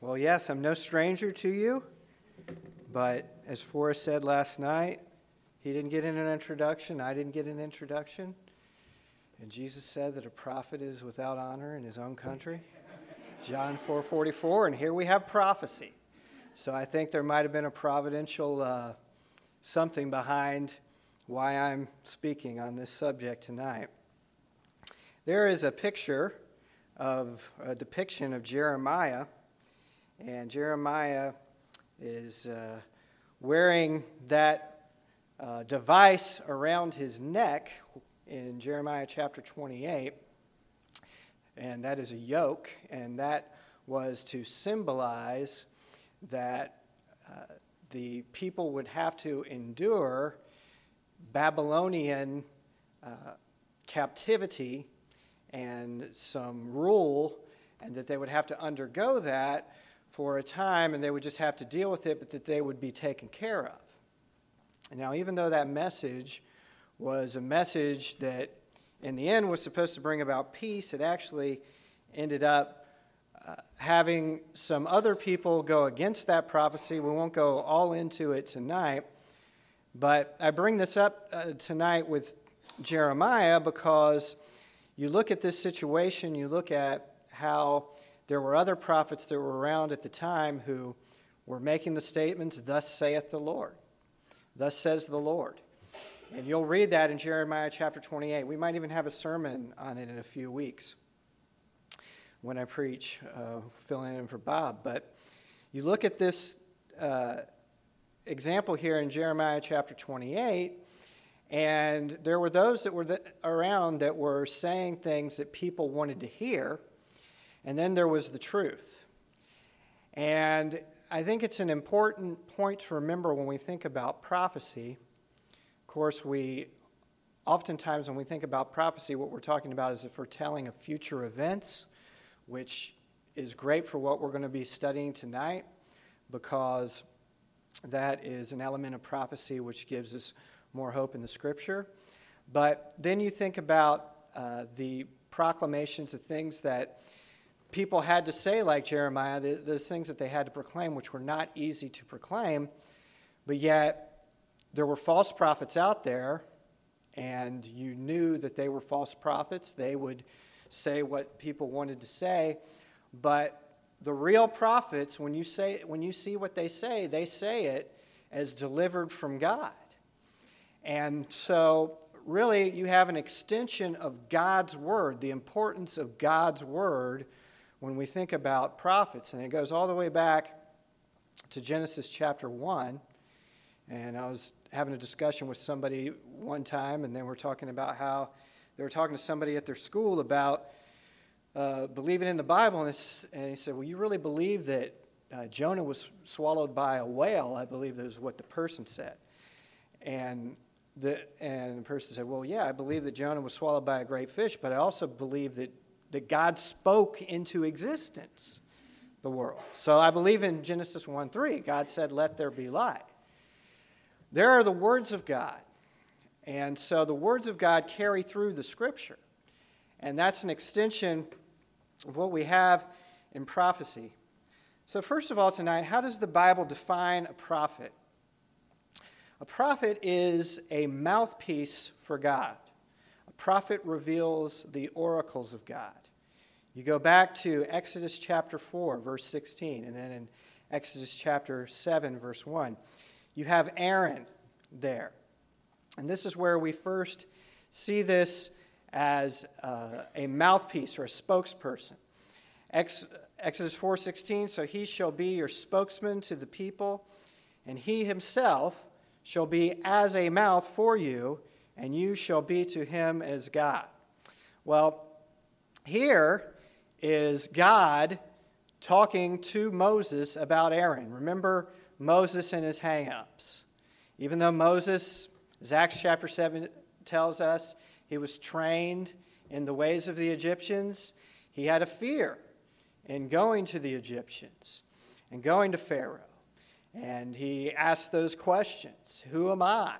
Well, yes, I'm no stranger to you, but as Forrest said last night, he didn't get an introduction, I didn't get an introduction. And Jesus said that a prophet is without honor in his own country. John 4:44, and here we have prophecy. So I think there might have been a providential uh, something behind why I'm speaking on this subject tonight. There is a picture of a depiction of Jeremiah and Jeremiah is uh, wearing that uh, device around his neck in Jeremiah chapter 28. And that is a yoke, and that was to symbolize that uh, the people would have to endure Babylonian uh, captivity and some rule, and that they would have to undergo that for a time and they would just have to deal with it, but that they would be taken care of. Now, even though that message was a message that in the end was supposed to bring about peace, it actually ended up uh, having some other people go against that prophecy. We won't go all into it tonight, but I bring this up uh, tonight with Jeremiah because you look at this situation, you look at how there were other prophets that were around at the time who were making the statements, Thus saith the Lord. Thus says the Lord. And you'll read that in Jeremiah chapter 28. We might even have a sermon on it in a few weeks when I preach, uh, filling in for Bob. But you look at this uh, example here in Jeremiah chapter 28, and there were those that were th- around that were saying things that people wanted to hear and then there was the truth. And I think it's an important point to remember when we think about prophecy. Of course, we oftentimes when we think about prophecy, what we're talking about is the foretelling of future events, which is great for what we're going to be studying tonight because that is an element of prophecy which gives us more hope in the scripture. But then you think about uh, the proclamations, the things that people had to say, like Jeremiah, those things that they had to proclaim, which were not easy to proclaim, but yet there were false prophets out there, and you knew that they were false prophets. They would say what people wanted to say, but the real prophets, when you, say, when you see what they say, they say it as delivered from God. And so, really, you have an extension of God's word, the importance of God's word when we think about prophets. And it goes all the way back to Genesis chapter 1. And I was having a discussion with somebody one time, and they were talking about how they were talking to somebody at their school about uh, believing in the Bible. And, and, he said, Well, you really believe that uh, Jonah was swallowed by a whale? I believe that was what the person said. And the, and the person said, Well, yeah, I believe that Jonah was swallowed by a great fish, but I also believe that that God spoke into existence the world. So I believe in Genesis 1 3, God said, Let there be light. There are the words of God. And so the words of God carry through the scripture. And that's an extension of what we have in prophecy. So, first of all, tonight, how does the Bible define a prophet? A prophet is a mouthpiece for God prophet reveals the oracles of God. You go back to Exodus chapter 4, verse 16, and then in Exodus chapter 7, verse 1. You have Aaron there. And this is where we first see this as uh, a mouthpiece or a spokesperson. Ex- Exodus 4:16 so he shall be your spokesman to the people and he himself shall be as a mouth for you and you shall be to him as God. Well, here is God talking to Moses about Aaron. Remember Moses and his hangups. Even though Moses, as Acts chapter 7 tells us, he was trained in the ways of the Egyptians, he had a fear in going to the Egyptians and going to Pharaoh. And he asked those questions Who am I?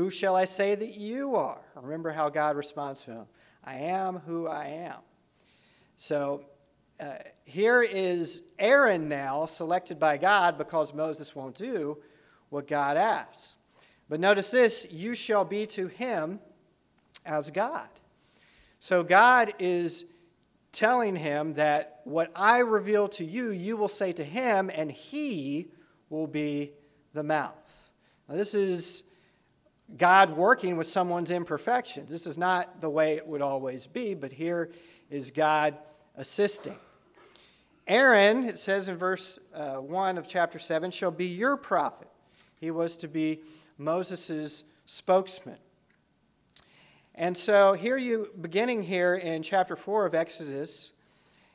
Who shall I say that you are? Remember how God responds to him I am who I am. So, uh, here is Aaron now selected by God because Moses won't do what God asks. But notice this you shall be to him as God. So God is telling him that what I reveal to you, you will say to him, and he will be the mouth. Now, this is God working with someone's imperfections. This is not the way it would always be, but here is God assisting. Aaron, it says in verse uh, 1 of chapter 7, shall be your prophet. He was to be Moses' spokesman. And so here you, beginning here in chapter 4 of Exodus,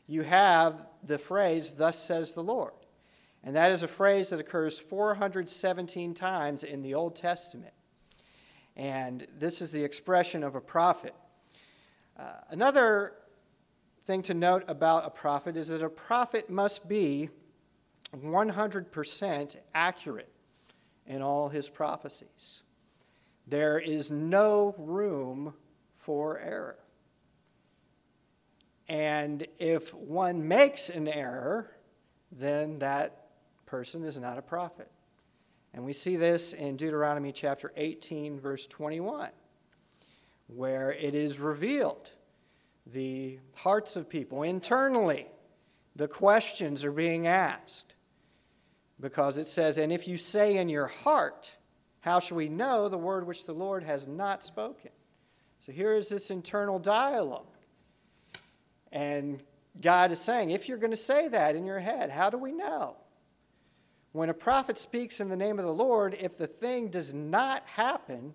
you have the phrase, Thus says the Lord. And that is a phrase that occurs 417 times in the Old Testament. And this is the expression of a prophet. Uh, another thing to note about a prophet is that a prophet must be 100% accurate in all his prophecies. There is no room for error. And if one makes an error, then that person is not a prophet. And we see this in Deuteronomy chapter 18, verse 21, where it is revealed the hearts of people internally. The questions are being asked. Because it says, And if you say in your heart, how shall we know the word which the Lord has not spoken? So here is this internal dialogue. And God is saying, if you're going to say that in your head, how do we know? When a prophet speaks in the name of the Lord, if the thing does not happen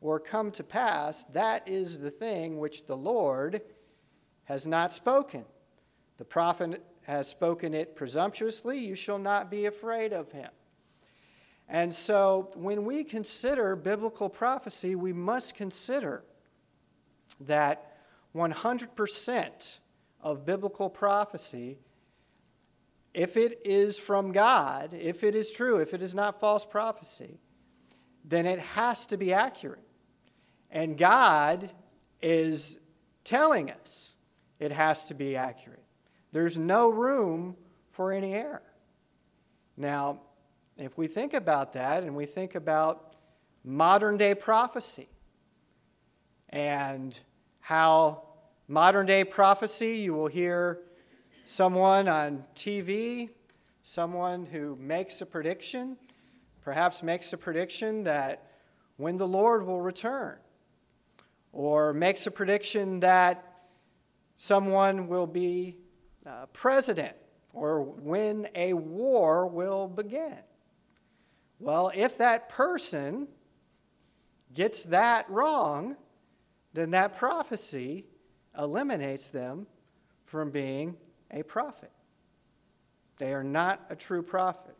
or come to pass, that is the thing which the Lord has not spoken. The prophet has spoken it presumptuously, you shall not be afraid of him. And so, when we consider biblical prophecy, we must consider that 100% of biblical prophecy, if it is from God, if it is true, if it is not false prophecy, then it has to be accurate. And God is telling us it has to be accurate. There's no room for any error. Now, if we think about that and we think about modern day prophecy and how modern day prophecy, you will hear someone on TV, someone who makes a prediction, perhaps makes a prediction that when the Lord will return, or makes a prediction that someone will be uh, president or when a war will begin. Well, if that person gets that wrong, then that prophecy eliminates them from being a prophet. They are not a true prophet.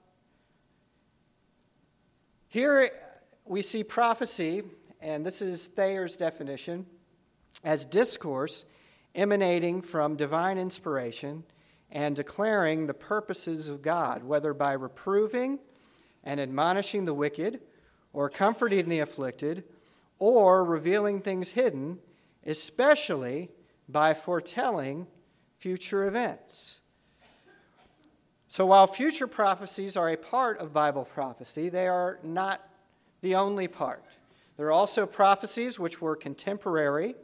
Here we see prophecy, and this is Thayer's definition, as discourse emanating from divine inspiration and declaring the purposes of God, whether by reproving and admonishing the wicked, or comforting the afflicted, or revealing things hidden, especially by foretelling future events. So, while future prophecies are a part of Bible prophecy, they are not the only part. There are also prophecies which were contemporary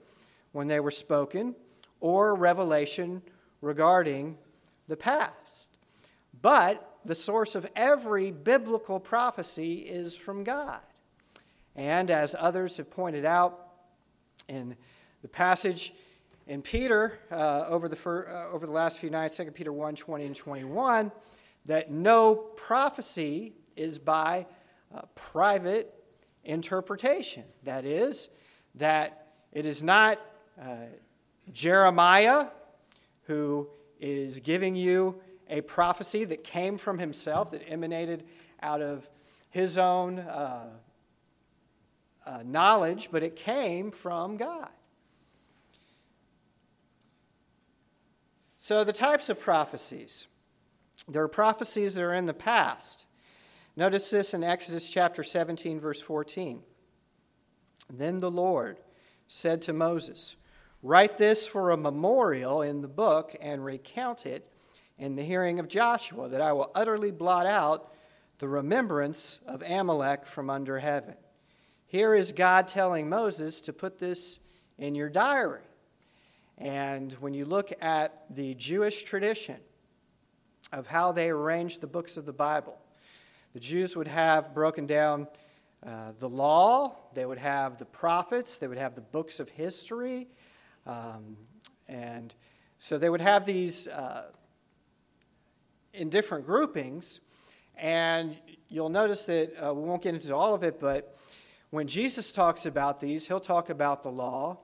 when they were spoken, or revelation regarding the past. But the source of every biblical prophecy is from God. And as others have pointed out in the passage in Peter uh, over, the fir- uh, over the last few nights, 2 Peter 1 20 and 21, that no prophecy is by uh, private interpretation. That is, that it is not uh, Jeremiah, who is giving you a prophecy that came from himself, that emanated out of his own uh, uh, knowledge, but it came from God. So, the types of prophecies there are prophecies that are in the past. Notice this in Exodus chapter 17, verse 14. Then the Lord said to Moses, Write this for a memorial in the book and recount it in the hearing of Joshua, that I will utterly blot out the remembrance of Amalek from under heaven. Here is God telling Moses to put this in your diary. And when you look at the Jewish tradition of how they arranged the books of the Bible, the Jews would have broken down uh, the law, they would have the prophets, they would have the books of history. Um, and so they would have these uh, in different groupings. And you'll notice that uh, we won't get into all of it, but when Jesus talks about these, he'll talk about the law,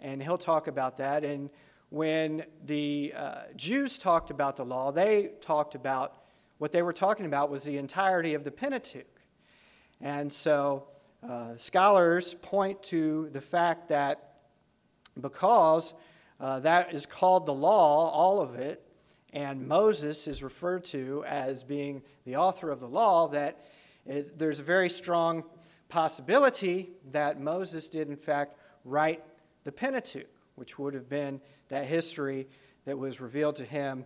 and he'll talk about that. And when the uh, Jews talked about the law, they talked about what they were talking about was the entirety of the Pentateuch. And so uh, scholars point to the fact that because uh, that is called the law, all of it, and Moses is referred to as being the author of the law, that it, there's a very strong possibility that Moses did, in fact, write the Pentateuch, which would have been that history that was revealed to him.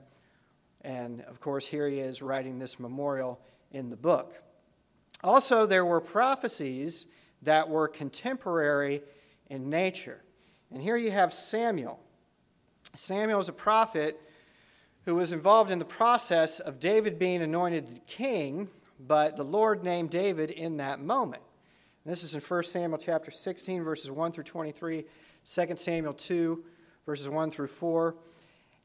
And of course, here he is writing this memorial in the book. Also, there were prophecies that were contemporary in nature. And here you have Samuel. Samuel is a prophet who was involved in the process of David being anointed king, but the Lord named David in that moment. And this is in 1 Samuel chapter 16, verses 1 through 23, 2 Samuel 2, verses 1 through 4.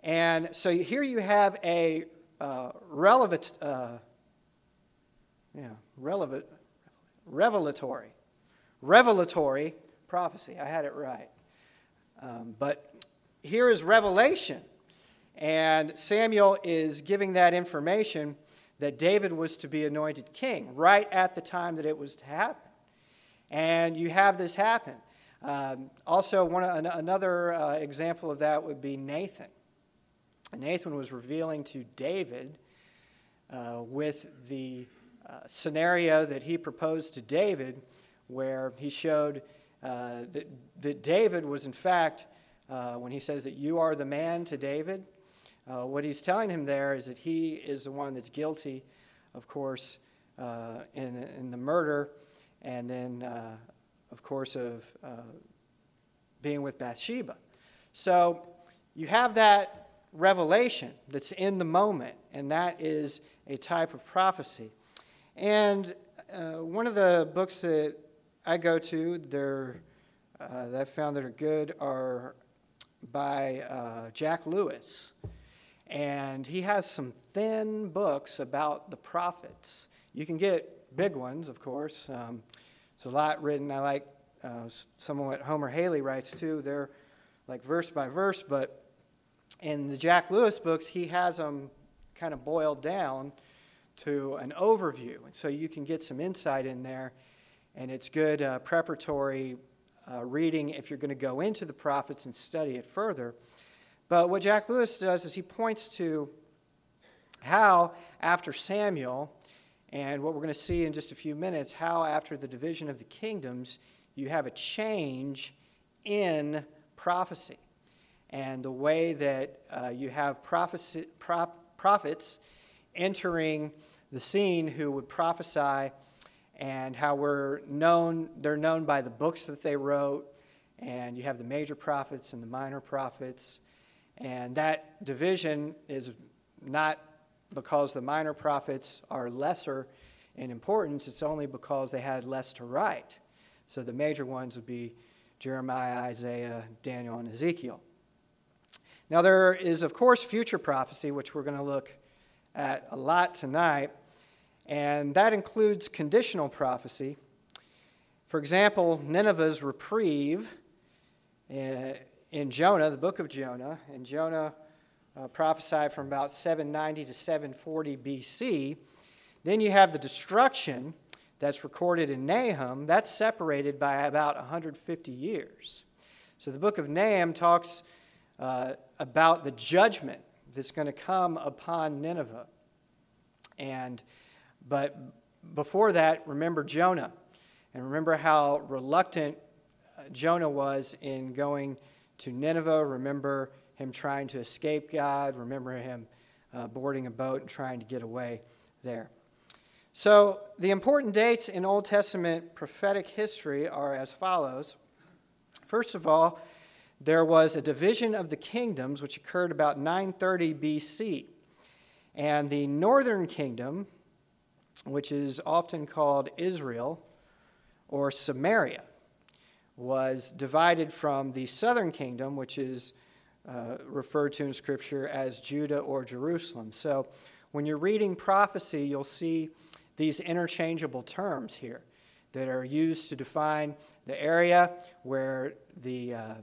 And so here you have a uh, relevant, uh, yeah, relevant, revelatory, revelatory prophecy. I had it right. Um, but here is revelation. And Samuel is giving that information that David was to be anointed king right at the time that it was to happen. And you have this happen. Um, also, one, another uh, example of that would be Nathan. Nathan was revealing to David uh, with the uh, scenario that he proposed to David, where he showed uh, that, that David was, in fact, uh, when he says that you are the man to David, uh, what he's telling him there is that he is the one that's guilty, of course, in, in the murder, and then, of course, of being with Bathsheba. So you have that revelation that's in the moment, and that is a type of prophecy. And uh, one of the books that I go to they're, uh, that I found that are good are by uh, Jack Lewis. And he has some thin books about the prophets. You can get big ones, of course. Um, there's a lot written. I like uh, of what Homer Hailey writes too. They're like verse by verse, but in the Jack Lewis books, he has them kind of boiled down to an overview. And so you can get some insight in there, and it's good uh, preparatory uh, reading if you're going to go into the prophets and study it further. But what Jack Lewis does is he points to how, after Samuel, and what we're going to see in just a few minutes, how after the division of the kingdoms, you have a change in prophecy. And the way that uh, you have prophecy, prop, prophets entering the scene who would prophesy and how we're known they're known by the books that they wrote and you have the major prophets and the minor prophets and that division is not because the minor prophets are lesser in importance it's only because they had less to write so the major ones would be jeremiah isaiah daniel and ezekiel now there is of course future prophecy which we're going to look at a lot tonight, and that includes conditional prophecy. For example, Nineveh's reprieve uh, in Jonah, the book of Jonah, and Jonah uh, prophesied from about 790 to 740 BC. Then you have the destruction that's recorded in Nahum, that's separated by about 150 years. So the book of Nahum talks uh, about the judgment that's going to come upon Nineveh. And but before that, remember Jonah, and remember how reluctant uh, Jonah was in going to Nineveh. Remember him trying to escape God. Remember him uh, boarding a boat and trying to get away there. So, the important dates in Old Testament prophetic history are as follows. First of all, there was a division of the kingdoms which occurred about 930 BC. And the northern kingdom, which is often called Israel or Samaria, was divided from the southern kingdom, which is uh, referred to in Scripture as Judah or Jerusalem. So when you're reading prophecy, you'll see these interchangeable terms here that are used to define the area where the uh,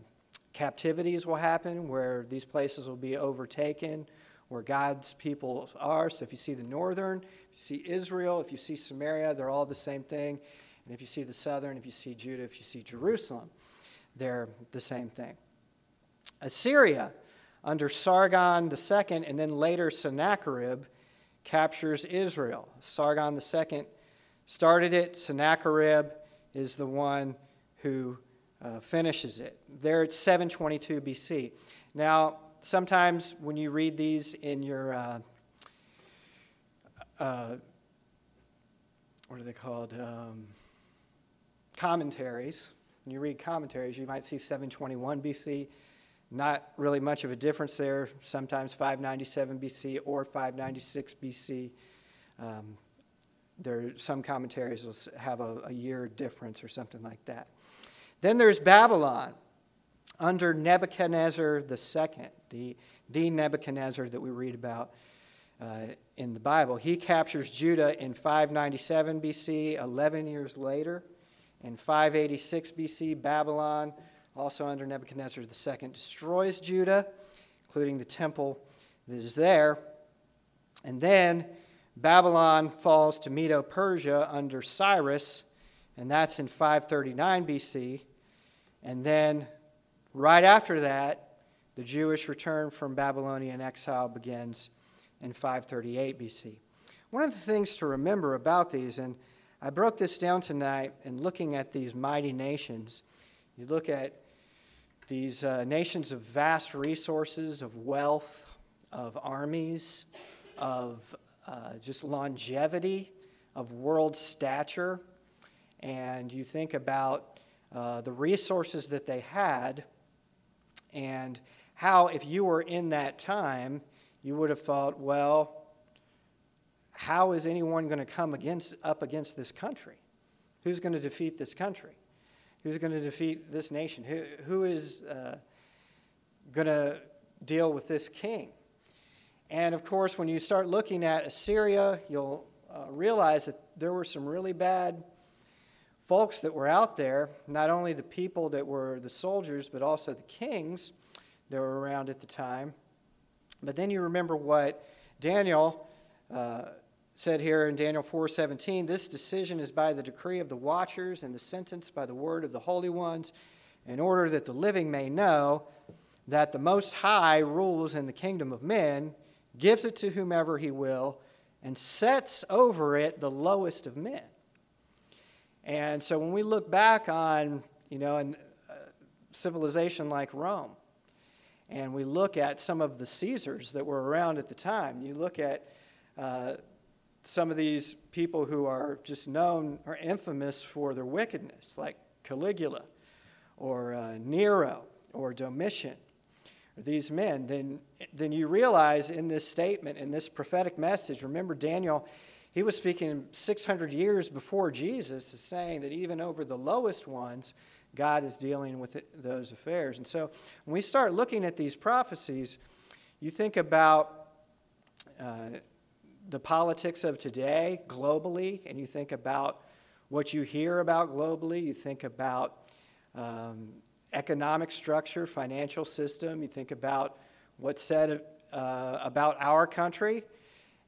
captivities will happen, where these places will be overtaken, where God's people are. So if you see the northern, if you see Israel, if you see Samaria, they're all the same thing. And if you see the southern, if you see Judah, if you see Jerusalem, they're the same thing. Assyria, under Sargon II and then later Sennacherib, captures Israel. Sargon II started it, Sennacherib is the one who uh, finishes it. There it's 722 BC. Now, sometimes when you read these in your, uh, uh, what are they called? Um, commentaries. When you read commentaries, you might see 721 BC. Not really much of a difference there. Sometimes 597 BC or 596 BC. Um, there some commentaries will have a, a year difference or something like that. Then there's Babylon under Nebuchadnezzar II, the, the Nebuchadnezzar that we read about uh, in the Bible. He captures Judah in 597 BC, 11 years later. In 586 BC, Babylon, also under Nebuchadnezzar II, destroys Judah, including the temple that is there. And then Babylon falls to Medo Persia under Cyrus, and that's in 539 BC. And then, right after that, the Jewish return from Babylonian exile begins in 538 BC. One of the things to remember about these, and I broke this down tonight in looking at these mighty nations, you look at these uh, nations of vast resources, of wealth, of armies, of uh, just longevity, of world stature, and you think about uh, the resources that they had, and how, if you were in that time, you would have thought, well, how is anyone going to come against, up against this country? Who's going to defeat this country? Who's going to defeat this nation? Who, who is uh, going to deal with this king? And of course, when you start looking at Assyria, you'll uh, realize that there were some really bad folks that were out there, not only the people that were the soldiers, but also the kings that were around at the time. But then you remember what Daniel uh, said here in Daniel 4:17, "This decision is by the decree of the watchers and the sentence by the word of the holy ones, in order that the living may know that the Most High rules in the kingdom of men, gives it to whomever he will, and sets over it the lowest of men." And so when we look back on, you know, uh, civilization like Rome, and we look at some of the Caesars that were around at the time, you look at uh, some of these people who are just known or infamous for their wickedness, like Caligula or uh, Nero or Domitian, or these men, then, then you realize in this statement, in this prophetic message, remember Daniel he was speaking 600 years before Jesus, is saying that even over the lowest ones, God is dealing with those affairs. And so when we start looking at these prophecies, you think about uh, the politics of today globally, and you think about what you hear about globally, you think about um, economic structure, financial system, you think about what's said uh, about our country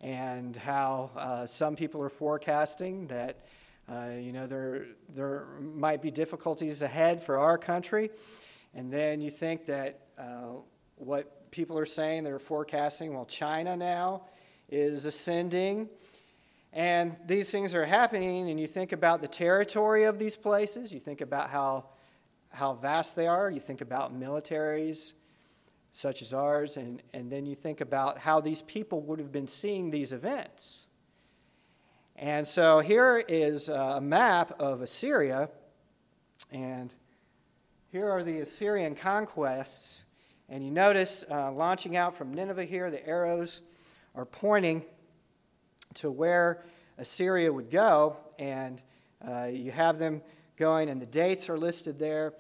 and how uh, some people are forecasting that uh, you know there there might be difficulties ahead for our country, and then you think that uh, what people are saying they're forecasting. Well, China now is ascending, and these things are happening, and you think about the territory of these places. You think about how how vast they are. You think about militaries such as ours, and, and then you think about how these people would have been seeing these events. And so here is a map of Assyria, and here are the Assyrian conquests. And you notice uh, launching out from Nineveh here, the arrows are pointing to where Assyria would go, and uh, you have them going, and the dates are listed there.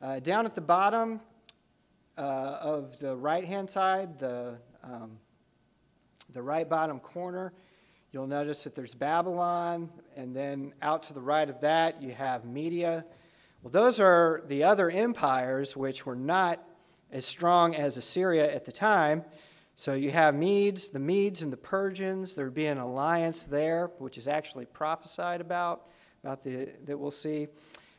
Uh, down at the bottom uh, of the right hand side, the, um, the right bottom corner, you'll notice that there's Babylon, and then out to the right of that, you have Media. Well, those are the other empires which were not as strong as Assyria at the time. So you have Medes, the Medes and the Persians. There'd be an alliance there, which is actually prophesied about, about the, that we'll see.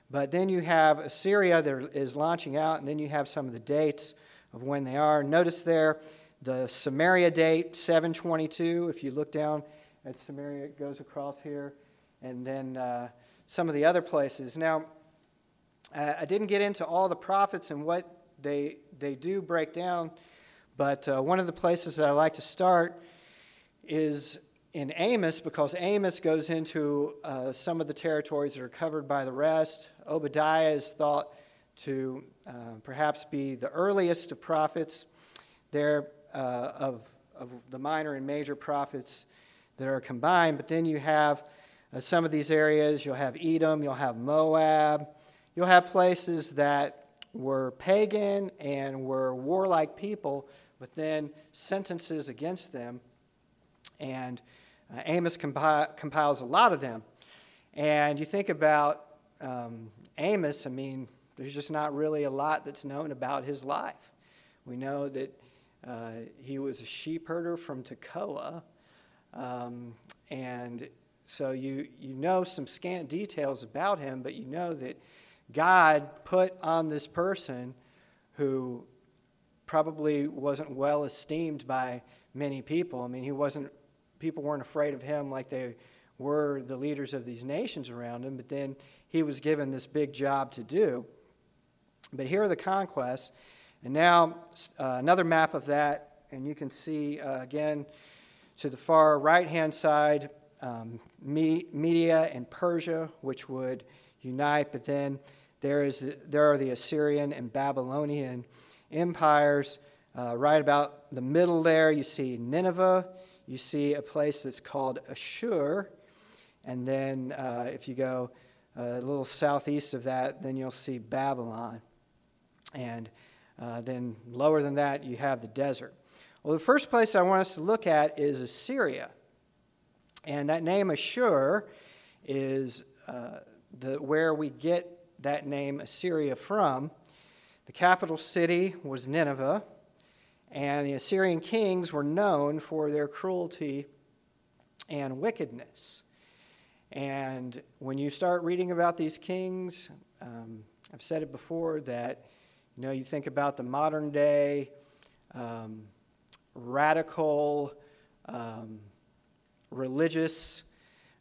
But then you have Assyria that is launching out, and then you have some of the dates of when they are. Notice there the Samaria date, 722. If you look down at Samaria, it goes across here. And then uh, some of the other places. Now, I didn't get into all the prophets and what they, they do break down but uh, one of the places that I like to start is in Amos because Amos goes into uh, some of the territories that are covered by the rest. Obadiah is thought to uh, perhaps be the earliest of prophets there uh, of, of the minor and major prophets that are combined. But then you have uh, some of these areas. You'll have Edom, you'll have Moab, you'll have places that were pagan and were warlike people but then sentences against them. And uh, Amos compi- compiles a lot of them. And you think about um, Amos, I mean, there's just not really a lot that's known about his life. We know that uh, he was a sheep herder from Tekoa. Um, and so you, you know some scant details about him, but you know that God put on this person who probably wasn't well esteemed by many people. I mean, he wasn't, people weren't afraid of him like they were the leaders of these nations around him, but then he was given this big job to do. But here are the conquests. And now, uh, another map of that, and you can see uh, again to the far right hand side um, Media and Persia, which would unite, but then there, is, there are the Assyrian and Babylonian empires. Uh, right about the middle there, you see Nineveh. You see a place that's called Ashur. And then uh, if you go uh, a little southeast of that, then you'll see Babylon. And uh, then lower than that, you have the desert. Well, the first place I want us to look at is Assyria. And that name Ashur is uh, the, where we get that name Assyria from. The capital city was Nineveh, and the Assyrian kings were known for their cruelty and wickedness. And when you start reading about these kings, um, I've said it before that you know you think about the modern day um, radical um, religious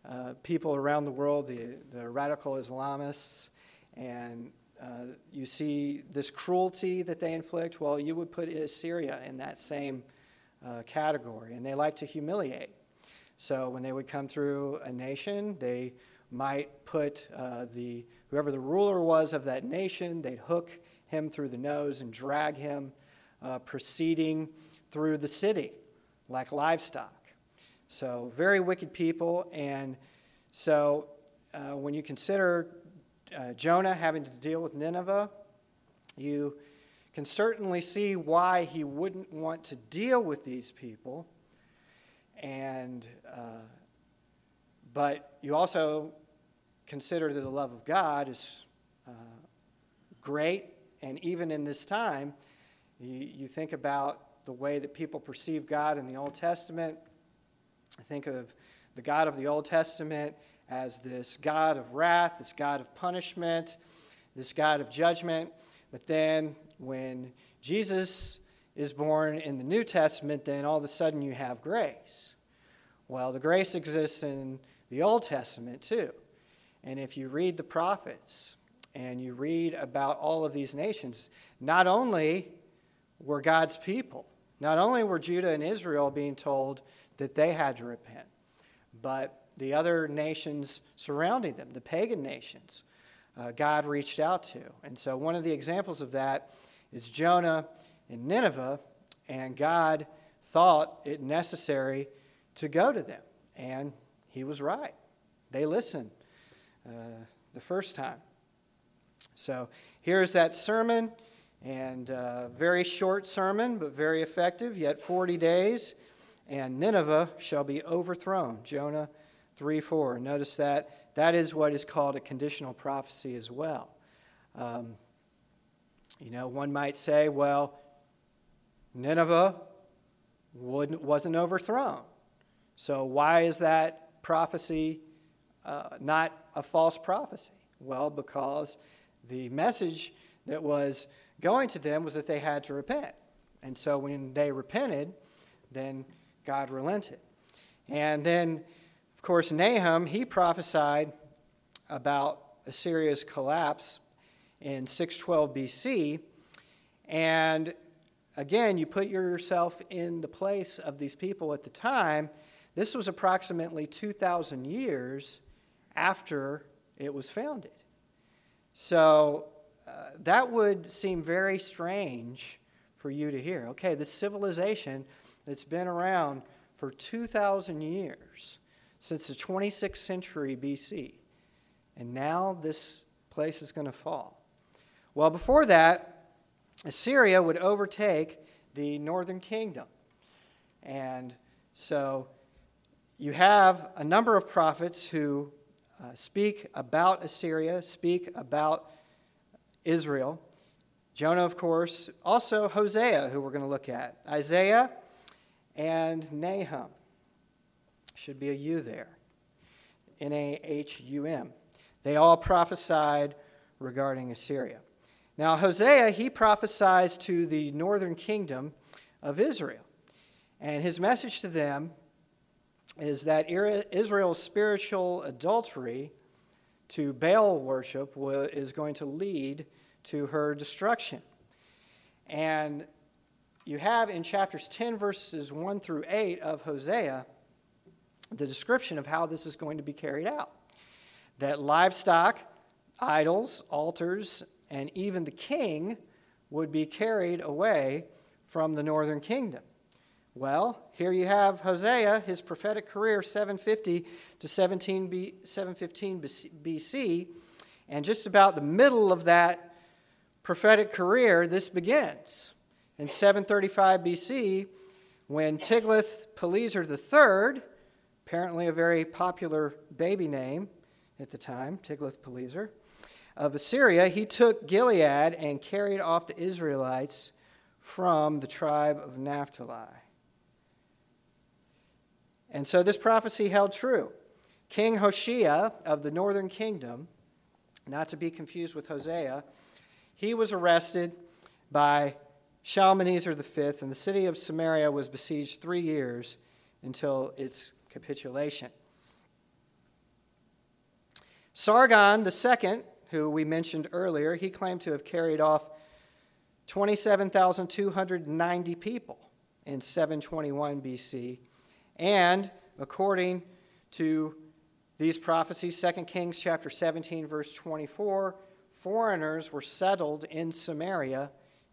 uh, people around the world, the, the radical Islamists, and uh, you see this cruelty that they inflict. Well, you would put Assyria in that same uh, category, and they like to humiliate. So when they would come through a nation, they might put uh, the whoever the ruler was of that nation, they'd hook him through the nose and drag him uh, proceeding through the city like livestock. So very wicked people, and so uh, when you consider uh, Jonah having to deal with Nineveh, you can certainly see why he wouldn't want to deal with these people. And, uh, but you also consider that the love of God is uh, great, and even in this time, you, you think about the way that people perceive God in the Old Testament. I Think of the God of the Old Testament as this God of wrath, this God of punishment, this God of judgment. But then when Jesus is born in the New Testament, then all of a sudden you have grace. Well, the grace exists in the Old Testament too. And if you read the prophets and you read about all of these nations, not only were God's people, not only were Judah and Israel being told that they had to repent, but the other nations surrounding them, the pagan nations, uh, God reached out to. And so one of the examples of that is Jonah in Nineveh, and God thought it necessary to go to them. And he was right. They listened uh, the first time. So here's that sermon, and uh, very short sermon, but very effective. Yet 40 days, and Nineveh shall be overthrown. Jonah 3 4. Notice that that is what is called a conditional prophecy as well. Um, you know, one might say, well, Nineveh wasn't overthrown. So why is that prophecy uh, not a false prophecy? Well, because the message that was going to them was that they had to repent. And so when they repented, then God relented. And then, course, Nahum, he prophesied about Assyria's collapse in 612 BC. And again, you put yourself in the place of these people at the time. This was approximately 2,000 years after it was founded. So uh, that would seem very strange for you to hear. Okay, this civilization that's been around for 2,000 years, since the 26th century BC, and now this place is going to fall. Well, before that, Assyria would overtake the northern kingdom. And so you have a number of prophets who uh, speak about Assyria, speak about Israel. Jonah, of course, also Hosea, who we're going to look at, Isaiah, and Nahum. Should be a U there. N A H U M. They all prophesied regarding Assyria. Now, Hosea, he prophesies to the northern kingdom of Israel. And his message to them is that Israel's spiritual adultery to Baal worship is going to lead to her destruction. And you have in chapters 10, verses 1 through 8 of Hosea, the description of how this is going to be carried out. That livestock, idols, altars, and even the king would be carried away from the northern kingdom. Well, here you have Hosea, his prophetic career, 750 to 17 B, 715 BC, and just about the middle of that prophetic career, this begins. In 735 BC, when Tiglath-Pileser III, apparently a very popular baby name at the time, Tiglath-Pileser, of Assyria, he took Gilead and carried off the Israelites from the tribe of Naphtali. And so this prophecy held true. King Hoshea of the northern kingdom, not to be confused with Hosea, he was arrested by Shalmaneser V, and the city of Samaria was besieged three years until its capitulation. Sargon II, who we mentioned earlier, he claimed to have carried off 27,290 people in 721 BC and according to these prophecies, 2 Kings chapter 17 verse 24, foreigners were settled in Samaria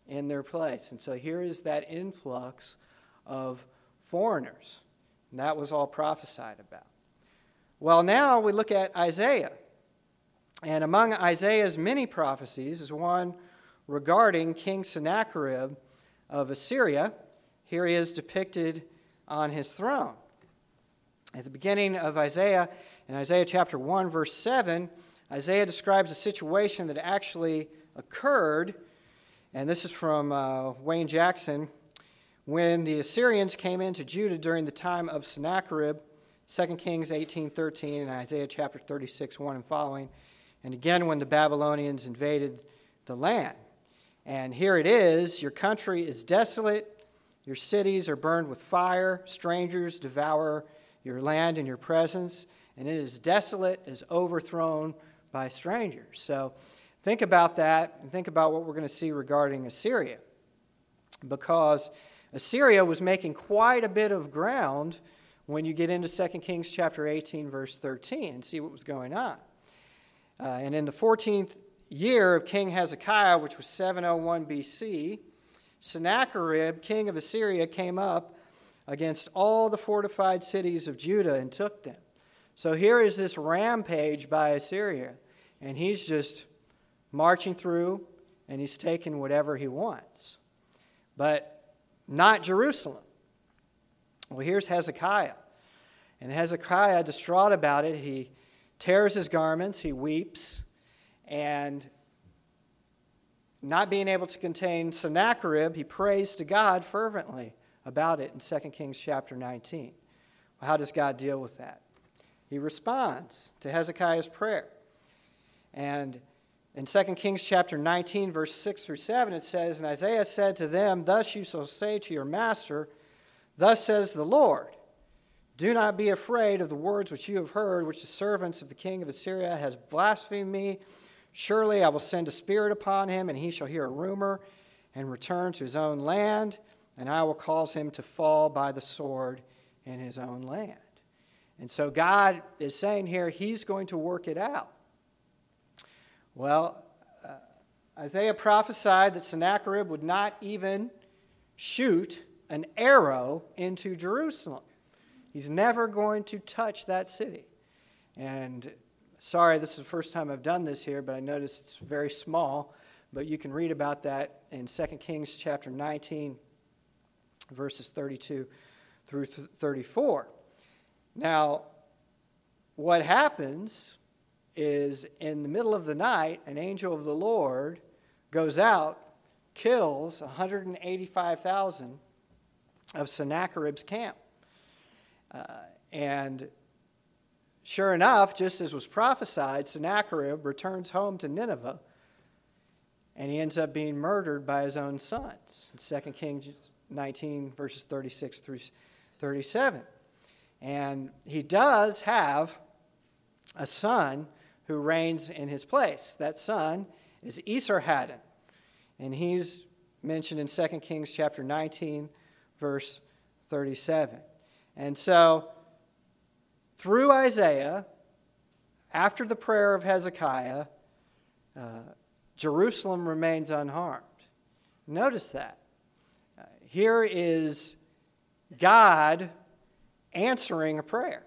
in their place. And so here is that influx of foreigners. And that was all prophesied about. Well, now we look at Isaiah. And among Isaiah's many prophecies is one regarding King Sennacherib of Assyria. Here he is depicted on his throne. At the beginning of Isaiah, in Isaiah chapter 1, verse 7, Isaiah describes a situation that actually occurred, and this is from uh, Wayne Jackson, when the Assyrians came into Judah during the time of Sennacherib, 2 Kings 18:13 and Isaiah chapter 36, 1 and following, and again when the Babylonians invaded the land. And here it is, your country is desolate, your cities are burned with fire, strangers devour your land and your presence, and it is desolate, is overthrown by strangers. So think about that and think about what we're going to see regarding Assyria. Because Assyria was making quite a bit of ground when you get into 2 Kings chapter 18, verse 13, and see what was going on. Uh, and in the 14th year of King Hezekiah, which was 701 BC, Sennacherib, king of Assyria, came up against all the fortified cities of Judah and took them. So here is this rampage by Assyria, and he's just marching through and he's taking whatever he wants. But not Jerusalem. Well, here's Hezekiah. And Hezekiah, distraught about it, he tears his garments, he weeps, and not being able to contain Sennacherib, he prays to God fervently about it in 2 Kings chapter 19. Well, how does God deal with that? He responds to Hezekiah's prayer. And in 2 Kings chapter 19, verse 6 through 7, it says, And Isaiah said to them, Thus you shall say to your master, Thus says the Lord, Do not be afraid of the words which you have heard, which the servants of the king of Assyria has blasphemed me. Surely I will send a spirit upon him, and he shall hear a rumor and return to his own land, and I will cause him to fall by the sword in his own land. And so God is saying here, he's going to work it out. Well, uh, Isaiah prophesied that Sennacherib would not even shoot an arrow into Jerusalem. He's never going to touch that city. And sorry, this is the first time I've done this here, but I noticed it's very small. But you can read about that in 2 Kings chapter 19, verses 32 through 34. Now, what happens is in the middle of the night, an angel of the Lord goes out, kills 185,000 of Sennacherib's camp. Uh, and sure enough, just as was prophesied, Sennacherib returns home to Nineveh and he ends up being murdered by his own sons. In 2 Kings 19, verses 36 through 37. And he does have a son who reigns in his place. That son is Esarhaddon, and he's mentioned in 2 Kings chapter 19, verse 37. And so, through Isaiah, after the prayer of Hezekiah, uh, Jerusalem remains unharmed. Notice that. Uh, here is God answering a prayer.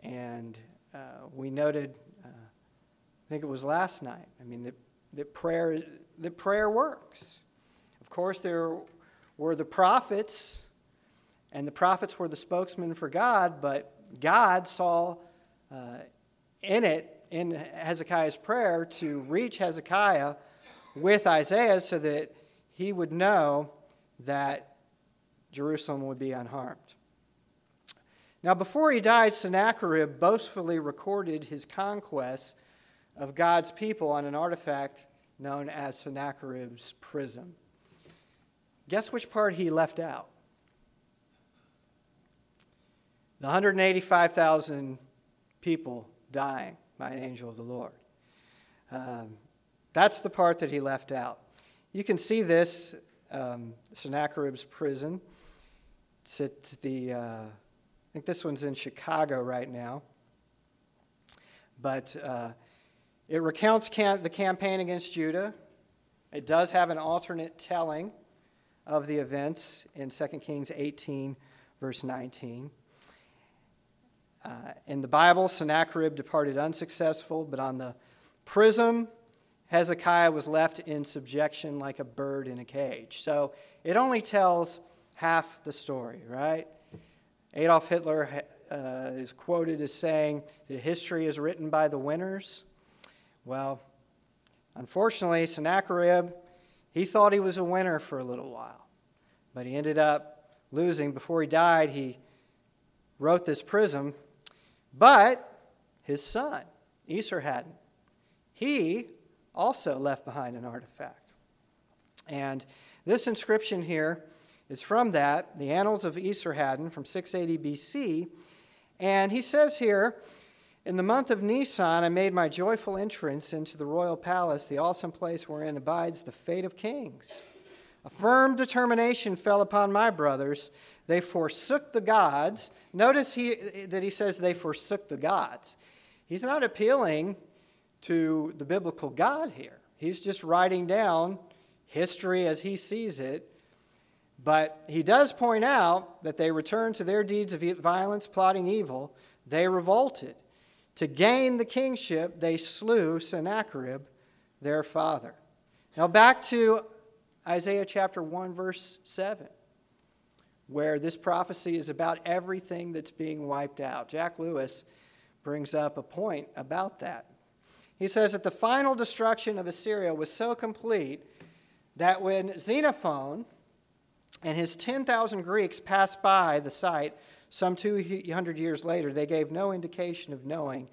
And we noted, uh, I think it was last night, I mean, that, that, prayer, that prayer works. Of course, there were the prophets, and the prophets were the spokesmen for God, but God saw uh, in it, in Hezekiah's prayer, to reach Hezekiah with Isaiah so that he would know that Jerusalem would be unharmed. Now, before he died, Sennacherib boastfully recorded his conquests of God's people on an artifact known as Sennacherib's prism. Guess which part he left out? The 185,000 people dying by an angel of the Lord. Um, that's the part that he left out. You can see this, um, Sennacherib's prism. It's at the. Uh, think this one's in Chicago right now. But uh, it recounts can- the campaign against Judah. It does have an alternate telling of the events in 2 Kings 18, verse 19. Uh, in the Bible, Sennacherib departed unsuccessful, but on the prism, Hezekiah was left in subjection like a bird in a cage. So it only tells half the story, right? Adolf Hitler uh, is quoted as saying that history is written by the winners. Well, unfortunately, Sennacherib, he thought he was a winner for a little while, but he ended up losing. Before he died, he wrote this prism, but his son, Esarhaddon, he also left behind an artifact. And this inscription here is from that, the Annals of Esarhaddon from 680 BC. And he says here In the month of Nisan, I made my joyful entrance into the royal palace, the awesome place wherein abides the fate of kings. A firm determination fell upon my brothers. They forsook the gods. Notice he, that he says they forsook the gods. He's not appealing to the biblical God here. He's just writing down history as he sees it. But he does point out that they returned to their deeds of violence, plotting evil. They revolted. To gain the kingship, they slew Sennacherib, their father. Now, back to Isaiah chapter 1, verse 7, where this prophecy is about everything that's being wiped out. Jack Lewis brings up a point about that. He says that the final destruction of Assyria was so complete that when Xenophon and his 10,000 Greeks passed by the site, some 200 years later, they gave no indication of knowing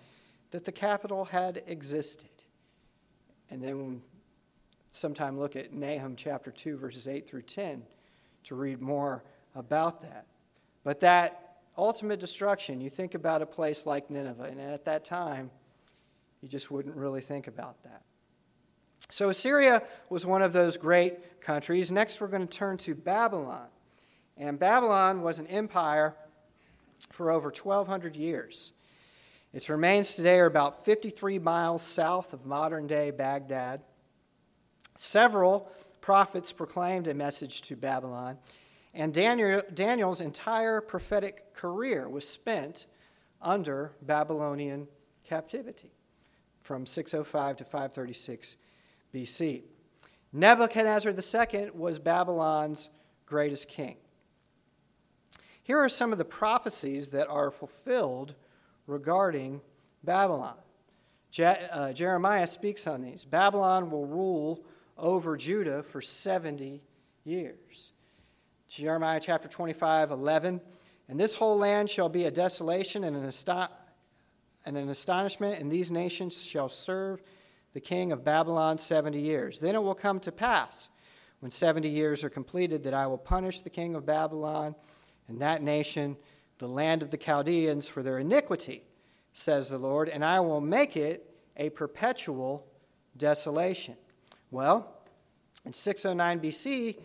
that the capital had existed. And then sometime look at Nahum chapter 2, verses 8 through 10 to read more about that. But that ultimate destruction, you think about a place like Nineveh, and at that time, you just wouldn't really think about that. So Assyria was one of those great countries. Next, we're going to turn to Babylon. And Babylon was an empire for over 1,200 years. Its remains today are about 53 miles south of modern day Baghdad. Several prophets proclaimed a message to Babylon, and Daniel, Daniel's entire prophetic career was spent under Babylonian captivity from 605 to 536 BC. Nebuchadnezzar II was Babylon's greatest king. Here are some of the prophecies that are fulfilled regarding Babylon. Je- uh, Jeremiah speaks on these. Babylon will rule over Judah for 70 years. Jeremiah chapter 25, 11. And this whole land shall be a desolation and an, asto- and an astonishment, and these nations shall serve the king of Babylon 70 years. Then it will come to pass, when 70 years are completed, that I will punish the king of Babylon and that nation, the land of the Chaldeans, for their iniquity, says the Lord, and I will make it a perpetual desolation. Well, in 609 BC,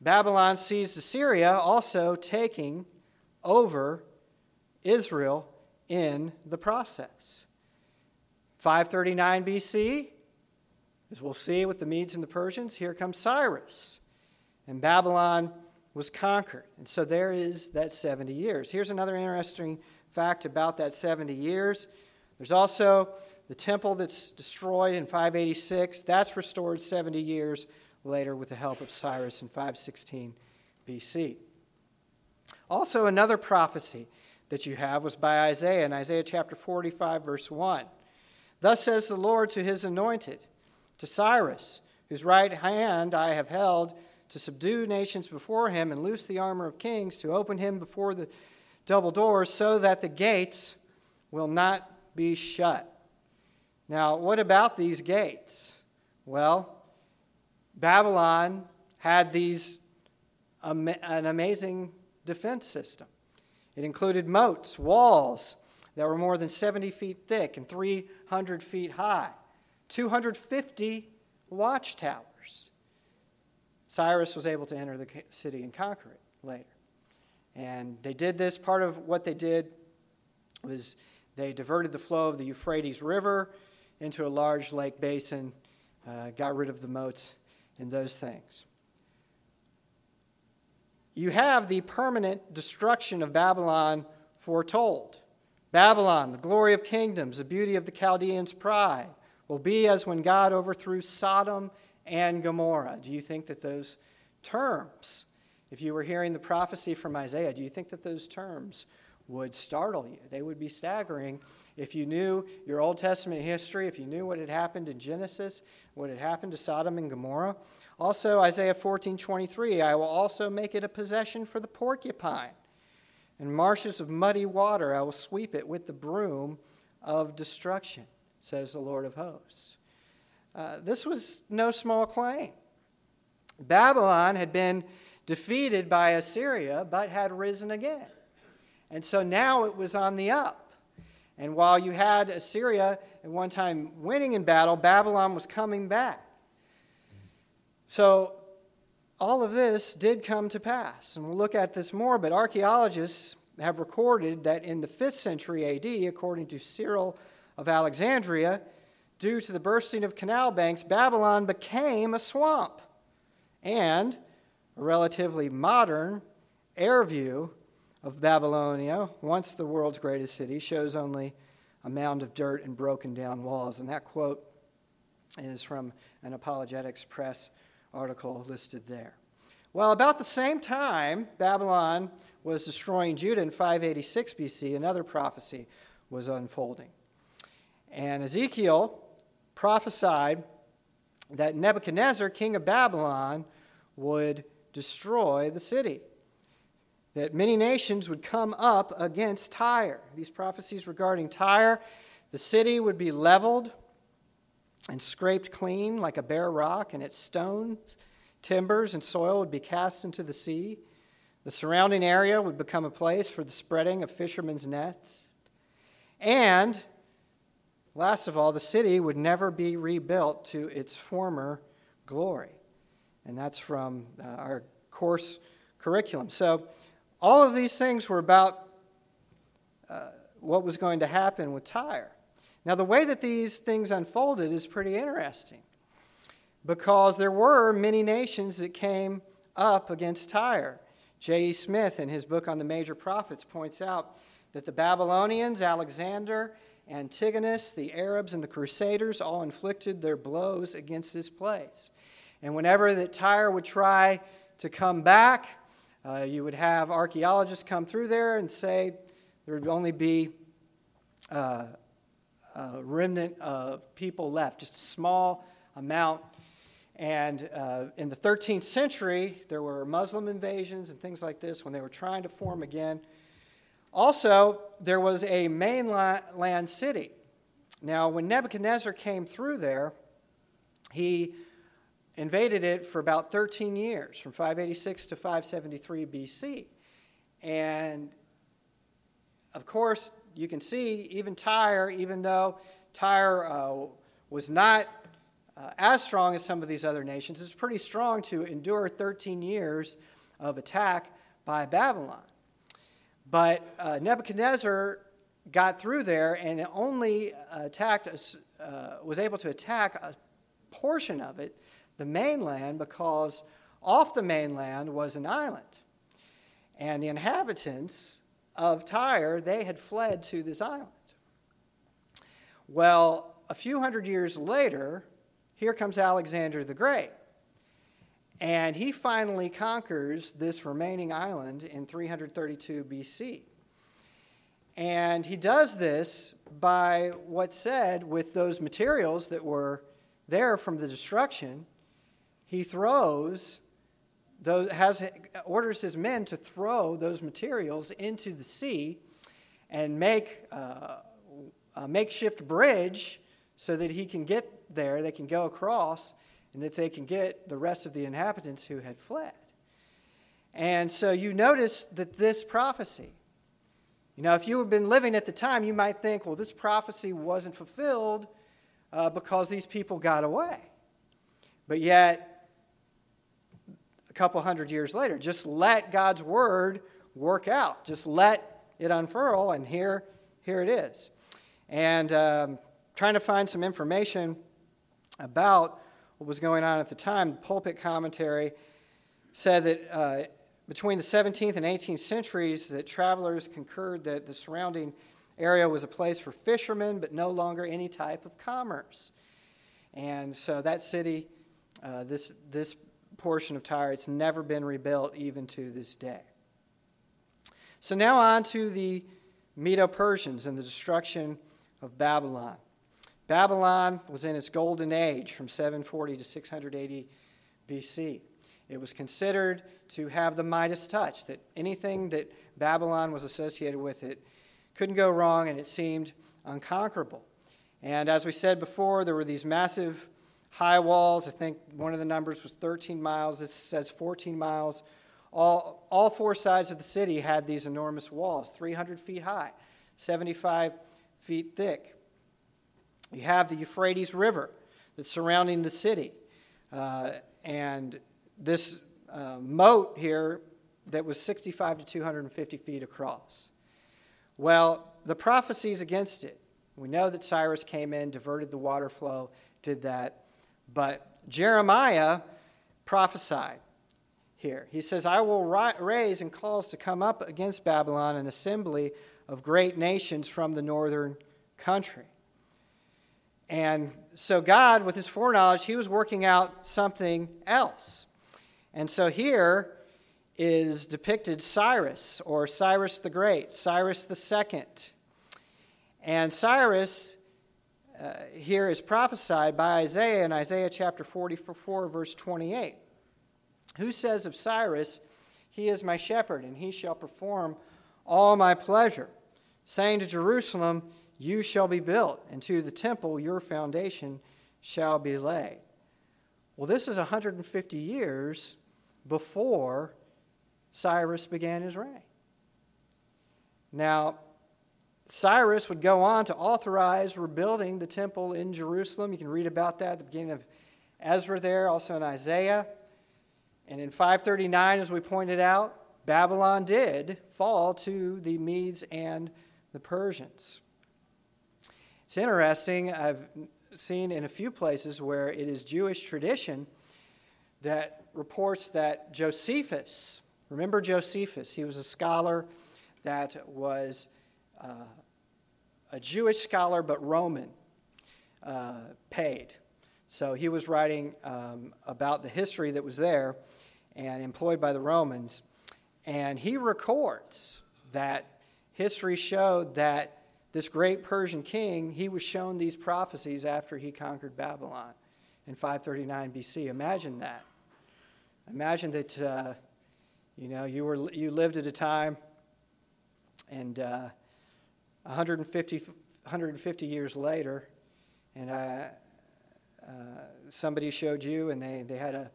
Babylon seized Assyria, also taking over Israel in the process. 539 BC, as we'll see with the Medes and the Persians, here comes Cyrus. And Babylon was conquered. And so there is that 70 years. Here's another interesting fact about that 70 years. There's also the temple that's destroyed in 586. That's restored 70 years later with the help of Cyrus in 516 BC. Also, another prophecy that you have was by Isaiah in Isaiah chapter 45, verse 1. Thus says the Lord to his anointed, to Cyrus, whose right hand I have held to subdue nations before him and loose the armor of kings, to open him before the double doors, so that the gates will not be shut. Now, what about these gates? Well, Babylon had these an amazing defense system. It included moats, walls that were more than 70 feet thick and 300 feet high, 250 watchtowers. Cyrus was able to enter the city and conquer it later. And they did this. Part of what they did was they diverted the flow of the Euphrates River into a large lake basin, uh, got rid of the moats and those things. You have the permanent destruction of Babylon foretold. Babylon, the glory of kingdoms, the beauty of the Chaldeans' pride, will be as when God overthrew Sodom and Gomorrah. Do you think that those terms, if you were hearing the prophecy from Isaiah, do you think that those terms would startle you? They would be staggering if you knew your Old Testament history, if you knew what had happened in Genesis, what had happened to Sodom and Gomorrah. Also, Isaiah 14 23, I will also make it a possession for the porcupine. And marshes of muddy water, I will sweep it with the broom of destruction, says the Lord of hosts. Uh, this was no small claim. Babylon had been defeated by Assyria, but had risen again. And so now it was on the up. And while you had Assyria at one time winning in battle, Babylon was coming back. So all of this did come to pass. And we'll look at this more, but archaeologists have recorded that in the 5th century AD, according to Cyril of Alexandria, due to the bursting of canal banks, Babylon became a swamp. And a relatively modern air view of Babylonia, once the world's greatest city, shows only a mound of dirt and broken down walls. And that quote is from an Apologetics Press article listed there. Well, about the same time Babylon was destroying Judah in 586 BC, another prophecy was unfolding. And Ezekiel prophesied that Nebuchadnezzar, king of Babylon, would destroy the city. That many nations would come up against Tyre. These prophecies regarding Tyre, the city would be leveled and scraped clean like a bare rock, and its stones, timbers, and soil would be cast into the sea. The surrounding area would become a place for the spreading of fishermen's nets. And, last of all, the city would never be rebuilt to its former glory. And that's from uh, our course curriculum. So, all of these things were about uh, what was going to happen with Tyre. Now, the way that these things unfolded is pretty interesting because there were many nations that came up against Tyre. J.E. Smith, in his book on the major prophets, points out that the Babylonians, Alexander, Antigonus, the Arabs, and the Crusaders all inflicted their blows against this place. And whenever that Tyre would try to come back, uh, you would have archaeologists come through there and say there would only be uh, a remnant of people left, just a small amount. And uh, in the 13th century, there were Muslim invasions and things like this when they were trying to form again. Also, there was a mainland city. Now, when Nebuchadnezzar came through there, he invaded it for about 13 years, from 586 to 573 BC. And of course, you can see even Tyre, even though Tyre uh, was not uh, as strong as some of these other nations, is pretty strong to endure 13 years of attack by Babylon. But uh, Nebuchadnezzar got through there and only attacked, uh, was able to attack a portion of it the mainland because off the mainland was an island. And the inhabitants of Tyre, they had fled to this island. Well, a few hundred years later, here comes Alexander the Great. And he finally conquers this remaining island in 332 BC. And he does this by what's said with those materials that were there from the destruction. He throws those, has, orders his men to throw those materials into the sea and make uh, a makeshift bridge so that he can get there, they can go across, and that they can get the rest of the inhabitants who had fled. And so you notice that this prophecy, you know, if you had been living at the time, you might think, well, this prophecy wasn't fulfilled uh, because these people got away. But yet, a couple hundred years later. Just let God's word work out. Just let it unfurl, and here, here it is. And um, trying to find some information about what was going on at the time, pulpit commentary said that uh, between the 17th and 18th centuries, that travelers concurred that the surrounding area was a place for fishermen, but no longer any type of commerce. And so that city, uh, this, this portion of Tyre. It's never been rebuilt even to this day. So now on to the Medo Persians and the destruction of Babylon. Babylon was in its golden age from 740 to 680 BC. It was considered to have the Midas touch, that anything that Babylon was associated with it couldn't go wrong and it seemed unconquerable. And as we said before, there were these massive high walls. I think one of the numbers was 13 miles. This says 14 miles. All, all four sides of the city had these enormous walls, 300 feet high, 75 feet thick. You have the Euphrates River that's surrounding the city. Uh, and this uh, moat here that was 65 to 250 feet across. Well, the prophecies against it. We know that Cyrus came in, diverted the water flow, did that. But Jeremiah prophesied here. He says, I will raise and cause to come up against Babylon an assembly of great nations from the northern country. And so, God, with his foreknowledge, he was working out something else. And so, here is depicted Cyrus, or Cyrus the Great, Cyrus the Second. And Cyrus uh, here is prophesied by Isaiah in Isaiah chapter 44, verse 28. Who says of Cyrus, He is my shepherd, and he shall perform all my pleasure, saying to Jerusalem, You shall be built, and to the temple your foundation shall be laid. Well, this is 150 years before Cyrus began his reign. Now, Cyrus would go on to authorize rebuilding the temple in Jerusalem. You can read about that at the beginning of Ezra there, also in Isaiah. And in 539, as we pointed out, Babylon did fall to the Medes and the Persians. It's interesting, I've seen in a few places where it is Jewish tradition that reports that Josephus, remember Josephus, he was a scholar that was uh, a Jewish scholar but Roman uh, paid. So he was writing um, about the history that was there and employed by the Romans. And he records that history showed that this great Persian king, he was shown these prophecies after he conquered Babylon in 539 BC. Imagine that. Imagine that, uh, you know, you, were, you lived at a time and uh, 150, 150 years later, and uh, uh, somebody showed you and they, they had a,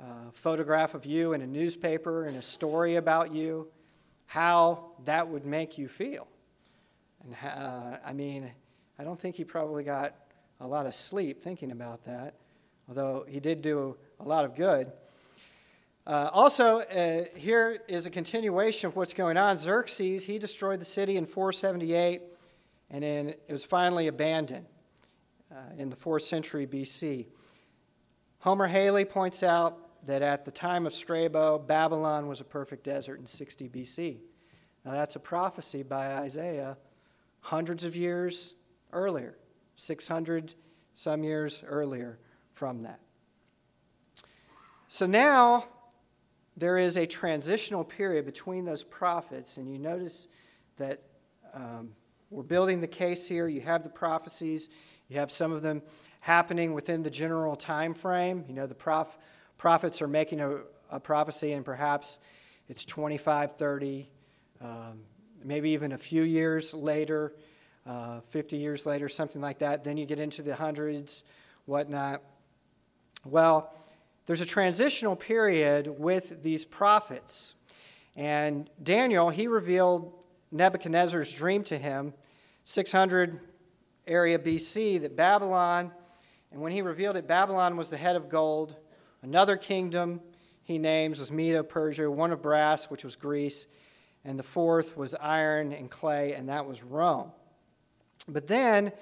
a photograph of you in a newspaper and a story about you, how that would make you feel. And uh, I mean, I don't think he probably got a lot of sleep thinking about that, although he did do a lot of good. Uh, also, uh, here is a continuation of what's going on. Xerxes, he destroyed the city in 478, and then it was finally abandoned uh, in the 4th century BC. Homer Hailey points out that at the time of Strabo, Babylon was a perfect desert in 60 BC. Now, that's a prophecy by Isaiah hundreds of years earlier, 600 some years earlier from that. So now there is a transitional period between those prophets, and you notice that um, we're building the case here. You have the prophecies, you have some of them happening within the general time frame. You know, the prof- prophets are making a, a prophecy, and perhaps it's 25, 30, um, maybe even a few years later, uh, 50 years later, something like that. Then you get into the hundreds, whatnot. Well, there's a transitional period with these prophets. And Daniel, he revealed Nebuchadnezzar's dream to him, 600 area BC, that Babylon, and when he revealed it, Babylon was the head of gold, Another kingdom he names was Medo Persia, one of brass, which was Greece, and the fourth was iron and clay, and that was Rome. But then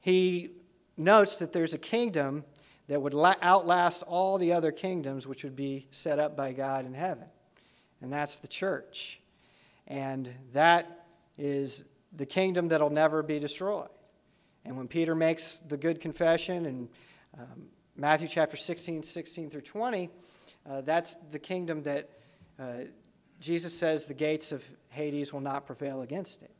he notes that there's a kingdom that would outlast all the other kingdoms, which would be set up by God in heaven, and that's the church. And that is the kingdom that'll never be destroyed. And when Peter makes the good confession in um, Matthew chapter 16, 16 through 20, uh, that's the kingdom that uh, Jesus says the gates of Hades will not prevail against it.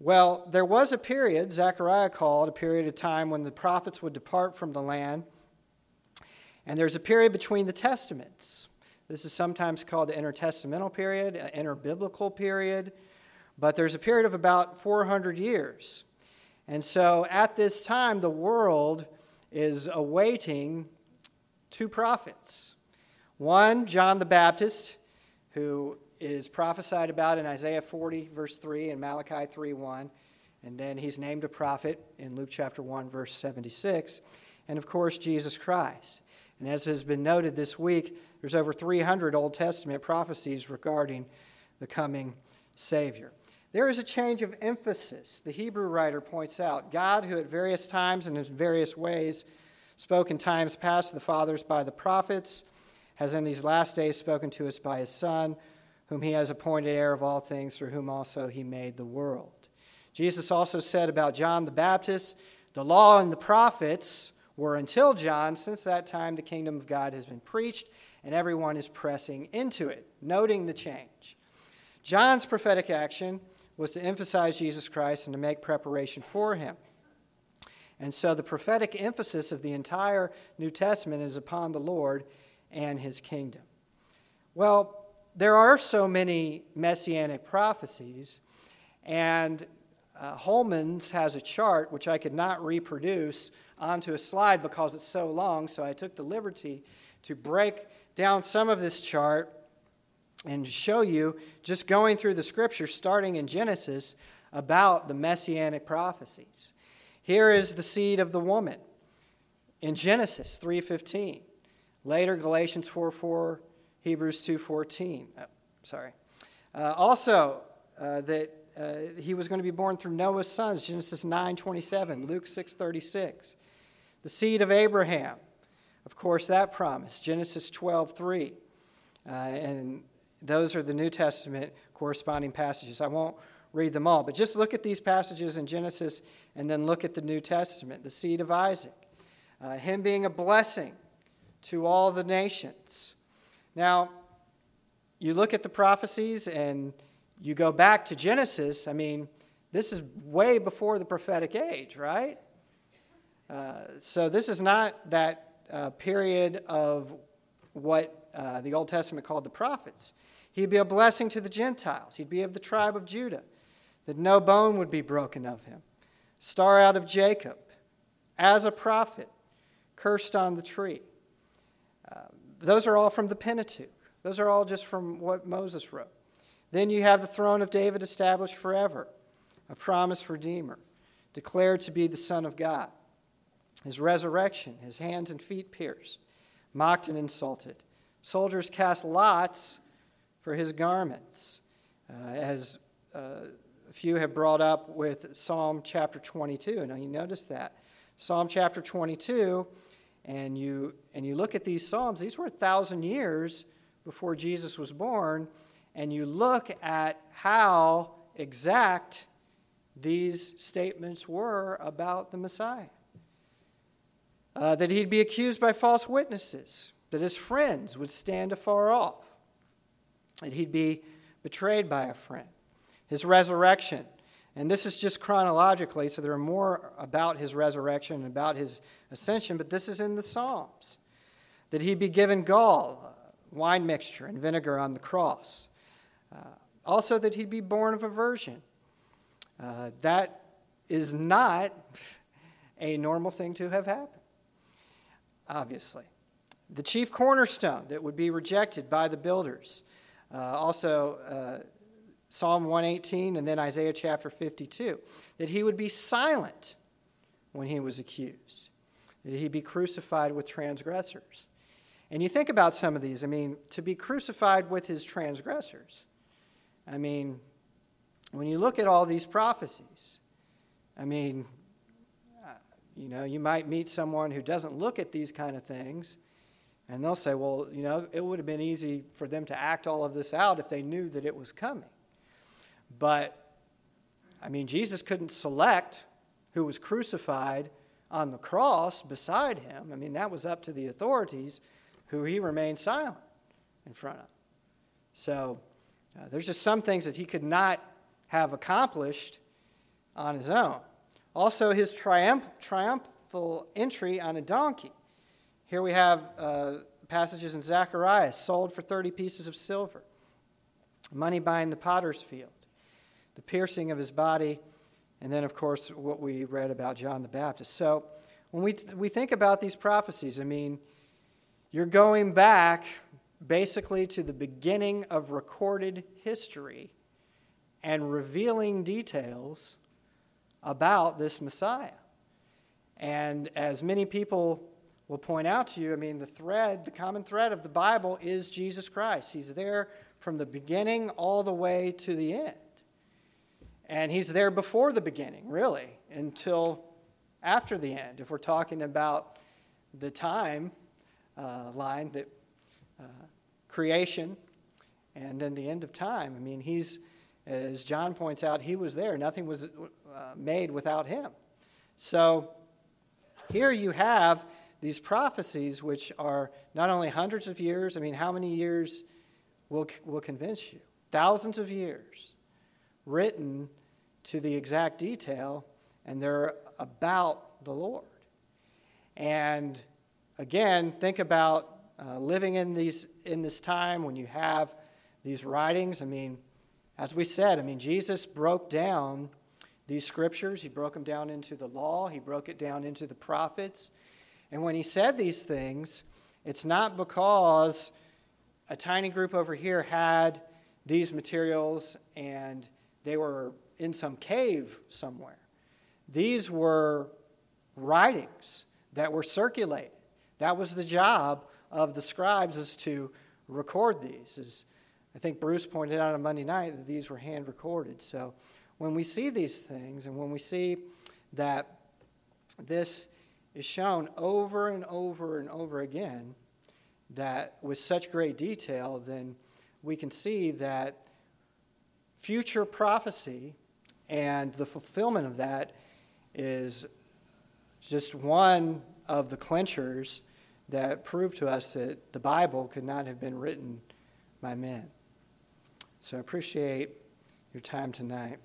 Well, there was a period, Zechariah called a period of time when the prophets would depart from the land. And there's a period between the testaments. This is sometimes called the intertestamental period, interbiblical period. But there's a period of about 400 years. And so at this time, the world is awaiting two prophets. One, John the Baptist, who is prophesied about in Isaiah 40, verse 3, and Malachi 3, 1. And then he's named a prophet in Luke chapter 1, verse 76. And of course, Jesus Christ. And as has been noted this week, there's over 300 Old Testament prophecies regarding the coming Savior. There is a change of emphasis. The Hebrew writer points out God, who at various times and in various ways spoke in times past to the fathers by the prophets, has in these last days spoken to us by his Son, whom he has appointed heir of all things, through whom also he made the world. Jesus also said about John the Baptist, The law and the prophets were until John. Since that time, the kingdom of God has been preached, and everyone is pressing into it, noting the change. John's prophetic action was to emphasize Jesus Christ and to make preparation for him. And so the prophetic emphasis of the entire New Testament is upon the Lord and his kingdom. Well, there are so many messianic prophecies, and uh, Holman's has a chart which I could not reproduce onto a slide because it's so long, so I took the liberty to break down some of this chart and show you, just going through the scriptures, starting in Genesis, about the messianic prophecies. Here is the seed of the woman in Genesis 3:15. Later Galatians 4:4, Hebrews 2:14. Oh, sorry. Uh, also, uh, that uh, he was going to be born through Noah's sons, Genesis 9:27, Luke 6:36. The seed of Abraham, of course, that promise, Genesis 12:3, uh, and those are the New Testament corresponding passages. I won't read them all, but just look at these passages in Genesis and then look at the New Testament. The seed of Isaac, uh, him being a blessing to all the nations. Now, you look at the prophecies and you go back to Genesis. I mean, this is way before the prophetic age, right? Uh, so this is not that uh, period of what uh, the Old Testament called the prophets. He'd be a blessing to the Gentiles. He'd be of the tribe of Judah, that no bone would be broken of him. Star out of Jacob, as a prophet, cursed on the tree. Those are all from the Pentateuch. Those are all just from what Moses wrote. Then you have the throne of David established forever, a promised Redeemer, declared to be the Son of God. His resurrection, his hands and feet pierced, mocked and insulted. Soldiers cast lots for his garments. Uh, as uh, a few have brought up with Psalm chapter 22. Now, you notice that. Psalm chapter 22, and you, and you look at these Psalms, these were a thousand years before Jesus was born, and you look at how exact these statements were about the Messiah. Uh, that he'd be accused by false witnesses, that his friends would stand afar off that he'd be betrayed by a friend, his resurrection. And this is just chronologically, so there are more about his resurrection and about his ascension, but this is in the Psalms. That he'd be given gall, wine mixture, and vinegar on the cross. Uh, also, that he'd be born of a virgin. Uh, that is not a normal thing to have happened, obviously. The chief cornerstone that would be rejected by the builders uh, also, uh, Psalm 118 and then Isaiah chapter 52, that he would be silent when he was accused, that he'd be crucified with transgressors. And you think about some of these, I mean, to be crucified with his transgressors. I mean, when you look at all these prophecies, I mean, uh, you know, you might meet someone who doesn't look at these kind of things and they'll say, well, you know, it would have been easy for them to act all of this out if they knew that it was coming. But, I mean, Jesus couldn't select who was crucified on the cross beside him. I mean, that was up to the authorities who he remained silent in front of. So, uh, there's just some things that he could not have accomplished on his own. Also, his triumph, triumphal entry on a donkey. Here we have uh, passages in Zechariah sold for 30 pieces of silver, money buying the potter's field, the piercing of his body, and then, of course, what we read about John the Baptist. So when we, we think about these prophecies, I mean, you're going back basically to the beginning of recorded history and revealing details about this Messiah. And as many people will point out to you, I mean, the thread, the common thread of the Bible is Jesus Christ. He's there from the beginning all the way to the end. And he's there before the beginning, really, until after the end. If we're talking about the time uh, line that uh, creation and then the end of time. I mean, he's, as John points out, he was there. Nothing was uh, made without him. So here you have these prophecies, which are not only hundreds of years, I mean, how many years will, will convince you? Thousands of years written to the exact detail, and they're about the Lord. And again, think about uh, living in, these, in this time when you have these writings. I mean, as we said, I mean, Jesus broke down these scriptures. He broke them down into the law, he broke it down into the prophets. And when he said these things, it's not because a tiny group over here had these materials and they were in some cave somewhere. These were writings that were circulated. That was the job of the scribes is to record these. As I think Bruce pointed out on Monday night that these were hand recorded. So when we see these things and when we see that this is shown over and over and over again, that with such great detail, then we can see that future prophecy and the fulfillment of that is just one of the clinchers that prove to us that the Bible could not have been written by men. So I appreciate your time tonight.